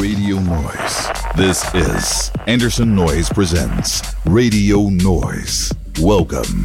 Radio Noise. This is Anderson Noise Presents Radio Noise. Welcome.